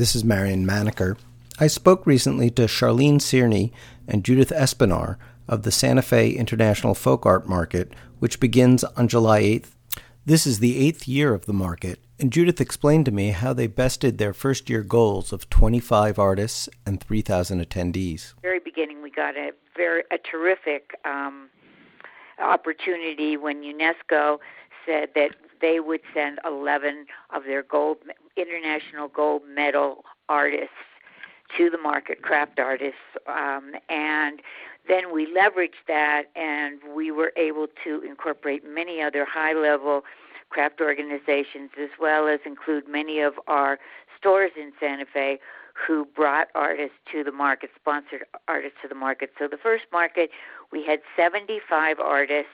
this is Marion Maneker. I spoke recently to Charlene Cerny and Judith Espinar of the Santa Fe International Folk Art Market, which begins on July 8th. This is the eighth year of the market, and Judith explained to me how they bested their first year goals of 25 artists and 3,000 attendees. Very beginning, we got a very a terrific um, opportunity when UNESCO said that they would send 11 of their gold international gold medal artists to the market, craft artists, um, and then we leveraged that and we were able to incorporate many other high level craft organizations as well as include many of our stores in Santa Fe who brought artists to the market, sponsored artists to the market. So the first market, we had 75 artists,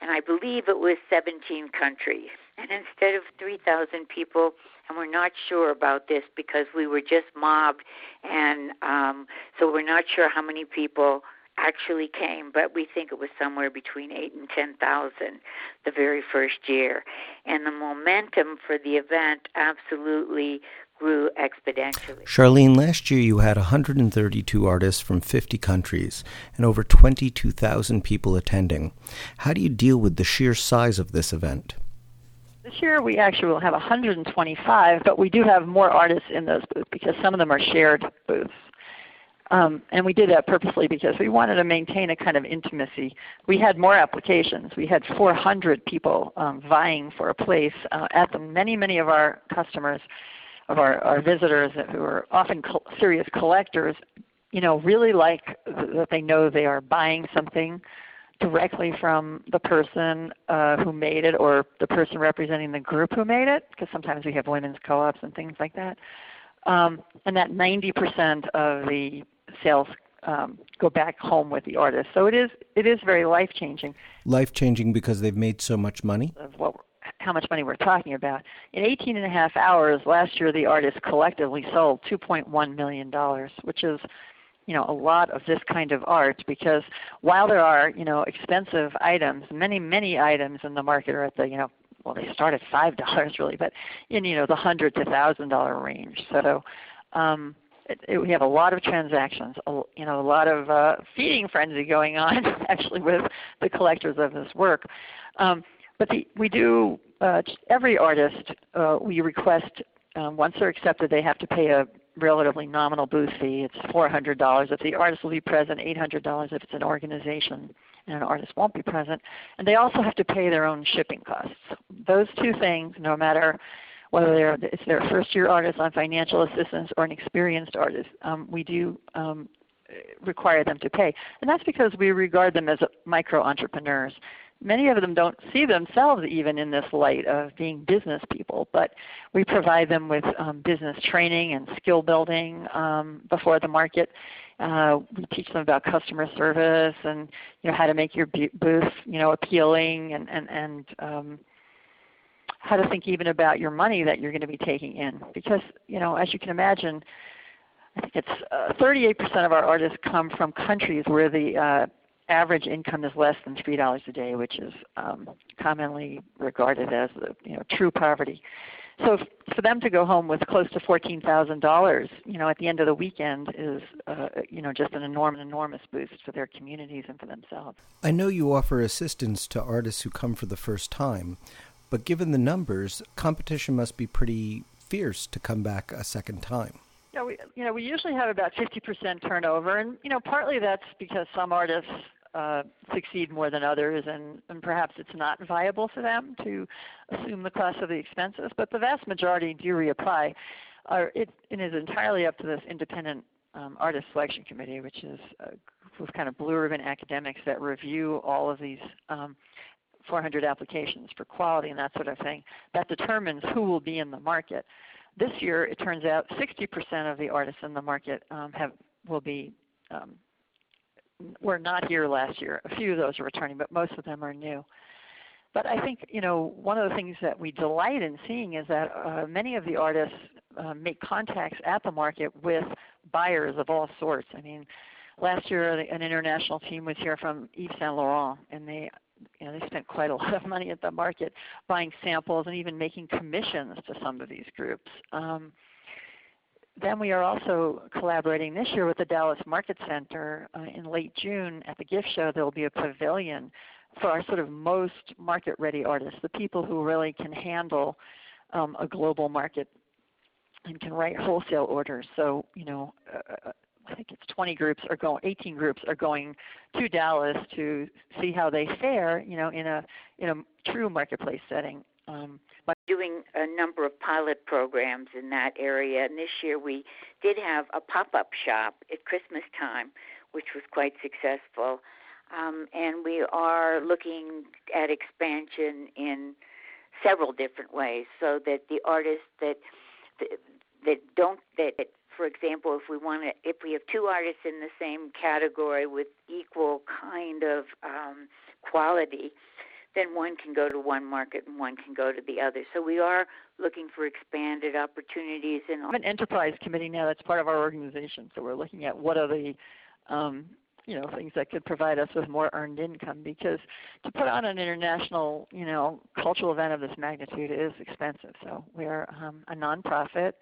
and I believe it was 17 countries. And instead of 3,000 people, and we're not sure about this because we were just mobbed, and um, so we're not sure how many people actually came, but we think it was somewhere between eight and ten thousand the very first year. And the momentum for the event absolutely grew exponentially. Charlene, last year you had 132 artists from 50 countries and over 22,000 people attending. How do you deal with the sheer size of this event? This year we actually will have 125, but we do have more artists in those booths because some of them are shared booths. Um, and we did that purposely because we wanted to maintain a kind of intimacy. We had more applications. We had 400 people um, vying for a place uh, at the many, many of our customers, of our, our visitors who are often co- serious collectors, you know, really like th- that they know they are buying something directly from the person uh, who made it or the person representing the group who made it, because sometimes we have women's co-ops and things like that. Um, and that 90% of the sales um, go back home with the artist. So it is it is very life changing. Life changing because they've made so much money. Of what how much money we're talking about. In 18 and a half hours last year, the artists collectively sold 2.1 million dollars, which is you know a lot of this kind of art because while there are you know expensive items, many many items in the market are at the you know well they start at five dollars really, but in you know the hundred to thousand dollar range. So um, it, it, we have a lot of transactions, a, you know, a lot of uh, feeding frenzy going on actually with the collectors of this work. Um, but the, we do uh, every artist uh, we request um, once they're accepted they have to pay a relatively nominal booth fee. It's $400 if the artist will be present, $800 if it's an organization and an artist won't be present. And they also have to pay their own shipping costs. Those two things, no matter whether they're it's their first year artist on financial assistance or an experienced artist, um, we do um, require them to pay. And that's because we regard them as micro entrepreneurs. Many of them don't see themselves even in this light of being business people, but we provide them with um, business training and skill building um, before the market. Uh, we teach them about customer service and you know how to make your booth you know appealing and and and um, how to think even about your money that you're going to be taking in. Because, you know, as you can imagine, I think it's uh, 38% of our artists come from countries where the uh, average income is less than three dollars a day, which is um, commonly regarded as the, you know true poverty. So for them to go home with close to fourteen thousand dollars, you know, at the end of the weekend is, uh, you know, just an enormous, enormous boost for their communities and for themselves. I know you offer assistance to artists who come for the first time. But given the numbers, competition must be pretty fierce to come back a second time. Yeah, we you know we usually have about 50% turnover, and you know partly that's because some artists uh, succeed more than others, and, and perhaps it's not viable for them to assume the cost of the expenses. But the vast majority do reapply. It, it is entirely up to this independent um, artist selection committee, which is a group of kind of blue ribbon academics that review all of these um, 400 applications for quality and that sort of thing. That determines who will be in the market. This year, it turns out 60% of the artists in the market um, have will be um, were not here last year. A few of those are returning, but most of them are new. But I think you know one of the things that we delight in seeing is that uh, many of the artists uh, make contacts at the market with buyers of all sorts. I mean, last year an international team was here from Yves Saint Laurent, and they you know, they spent quite a lot of money at the market buying samples and even making commissions to some of these groups. Um, then we are also collaborating this year with the Dallas Market Center. Uh, in late June at the gift show, there will be a pavilion for our sort of most market ready artists, the people who really can handle um, a global market and can write wholesale orders. So, you know, uh, I think it's 20 groups are going, 18 groups are going to Dallas to see how they fare, you know, in a in a true marketplace setting. Um, but doing a number of pilot programs in that area, and this year we did have a pop-up shop at Christmas time, which was quite successful. Um, and we are looking at expansion in several different ways, so that the artists that that don't that for example, if we want to, if we have two artists in the same category with equal kind of um, quality, then one can go to one market and one can go to the other. So we are looking for expanded opportunities. In all. an enterprise committee now that's part of our organization. So we're looking at what are the um, you know things that could provide us with more earned income because to put on an international you know cultural event of this magnitude is expensive. So we're um, a nonprofit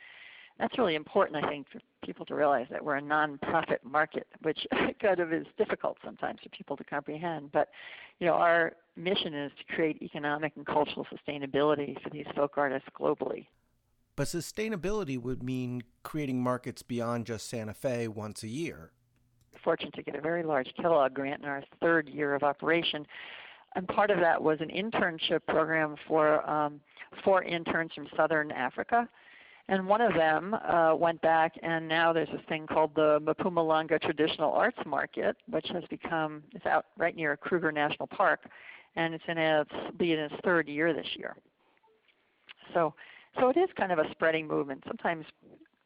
that's really important, I think, for people to realize that we're a non-profit market, which kind of is difficult sometimes for people to comprehend. But you know, our mission is to create economic and cultural sustainability for these folk artists globally. But sustainability would mean creating markets beyond just Santa Fe once a year. Fortunate to get a very large Kellogg grant in our third year of operation. And part of that was an internship program for um, four interns from Southern Africa and one of them uh, went back, and now there's this thing called the Mpumalanga Traditional Arts Market, which has become it's out right near Kruger National Park, and it's in its be in its third year this year. So, so it is kind of a spreading movement. Sometimes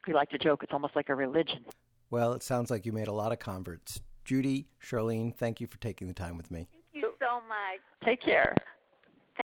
we like to joke it's almost like a religion. Well, it sounds like you made a lot of converts. Judy, Charlene, thank you for taking the time with me. Thank you so much. Take care.